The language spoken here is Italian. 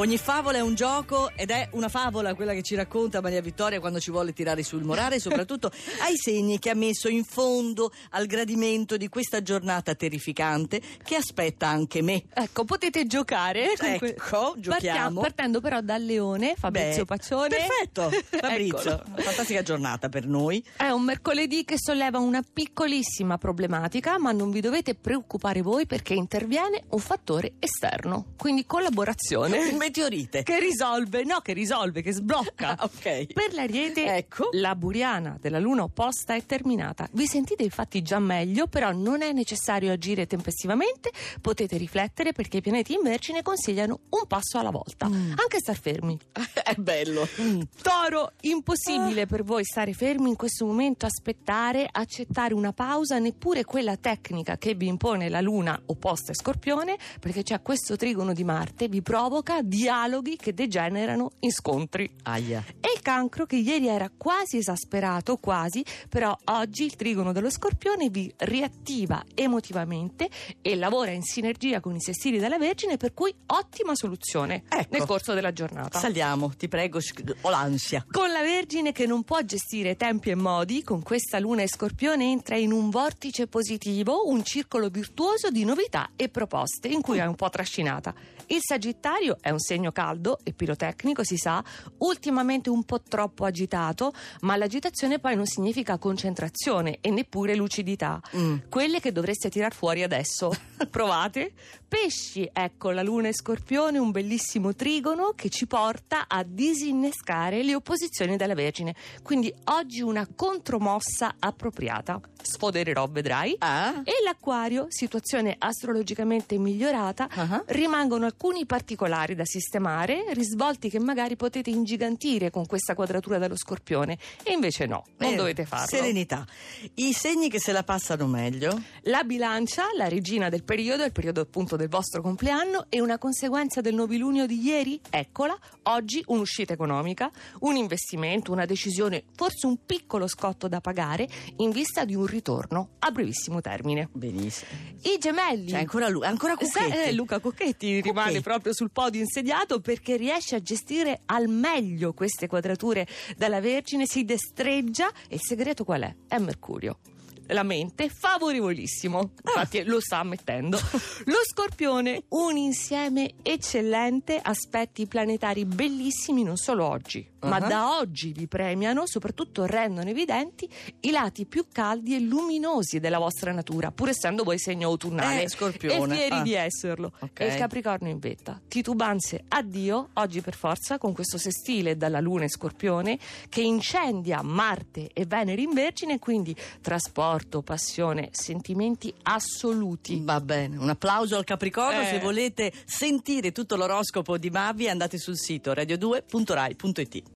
Ogni favola è un gioco ed è una favola quella che ci racconta Maria Vittoria quando ci vuole tirare sul morale e soprattutto ai segni che ha messo in fondo al gradimento di questa giornata terrificante che aspetta anche me. Ecco, potete giocare. Ecco, giochiamo. Partiamo- partendo però dal leone, Fabrizio Beh, Paccione. Perfetto, Fabrizio. Fantastica giornata per noi. È un mercoledì che solleva una piccolissima problematica, ma non vi dovete preoccupare voi perché interviene un fattore esterno, quindi collaborazione. Meteorite. Che risolve, no, che risolve, che sblocca. Ah, ok. Per l'Ariete, Ecco. la buriana della luna opposta è terminata. Vi sentite infatti già meglio, però non è necessario agire tempestivamente. Potete riflettere perché i pianeti in Vergine consigliano un passo alla volta. Mm. Anche star fermi. È bello. Mm. Toro, impossibile per voi stare fermi in questo momento, aspettare, accettare una pausa, neppure quella tecnica che vi impone la luna opposta a Scorpione, perché c'è questo trigono di Marte, vi provoca dialoghi che degenerano in scontri. Aia. Il cancro che ieri era quasi esasperato, quasi, però oggi il trigono dello scorpione vi riattiva emotivamente e lavora in sinergia con i sestili della Vergine, per cui ottima soluzione Ecco. nel corso della giornata. Saliamo, ti prego, ho l'ansia. Con la Vergine che non può gestire tempi e modi, con questa luna e scorpione entra in un vortice positivo, un circolo virtuoso di novità e proposte in cui è un po' trascinata. Il Sagittario è un segno caldo e pirotecnico, si sa, ultimamente un po' troppo agitato, ma l'agitazione poi non significa concentrazione e neppure lucidità. Mm. Quelle che dovreste tirar fuori adesso. Provate? Pesci, ecco la luna e scorpione, un bellissimo trigono che ci porta a disinnescare le opposizioni della Vergine. Quindi oggi una contromossa appropriata. Sfodererò, vedrai. Ah? E l'acquario, situazione astrologicamente migliorata, Ah. rimangono alcuni particolari da sistemare, risvolti che magari potete ingigantire con questa quadratura dello scorpione. E invece no, non Eh, dovete farlo. Serenità. I segni che se la passano meglio. La bilancia, la regina del periodo, il periodo appunto del vostro compleanno, è una conseguenza del novilunio di ieri? Eccola, oggi un'uscita economica, un investimento, una decisione, forse un piccolo scotto da pagare in vista di un ritorno a brevissimo termine. Benissimo. I gemelli. C'è ancora lui, ancora Cucchetti. Eh, Luca Cocchetti rimane Cocchetti. proprio sul podio insediato perché riesce a gestire al meglio queste quadrature dalla Vergine, si destreggia e il segreto qual è? È Mercurio. La mente favorevolissimo, infatti lo sta ammettendo. Lo scorpione, un insieme eccellente, aspetti planetari bellissimi non solo oggi, ma Uh-huh. da oggi vi premiano, soprattutto rendono evidenti i lati più caldi e luminosi della vostra natura, pur essendo voi segno autunnale. Eh, Scorpione, E fieri ah. di esserlo. Ok. E il Capricorno in vetta. Titubanze, addio, oggi per forza, con questo sestile dalla Luna e Scorpione che incendia Marte e Venere in Vergine, quindi trasporto, passione, sentimenti assoluti. Va bene, un applauso al Capricorno. Eh. Se volete sentire tutto l'oroscopo di Mavi andate sul sito radio2.rai.it.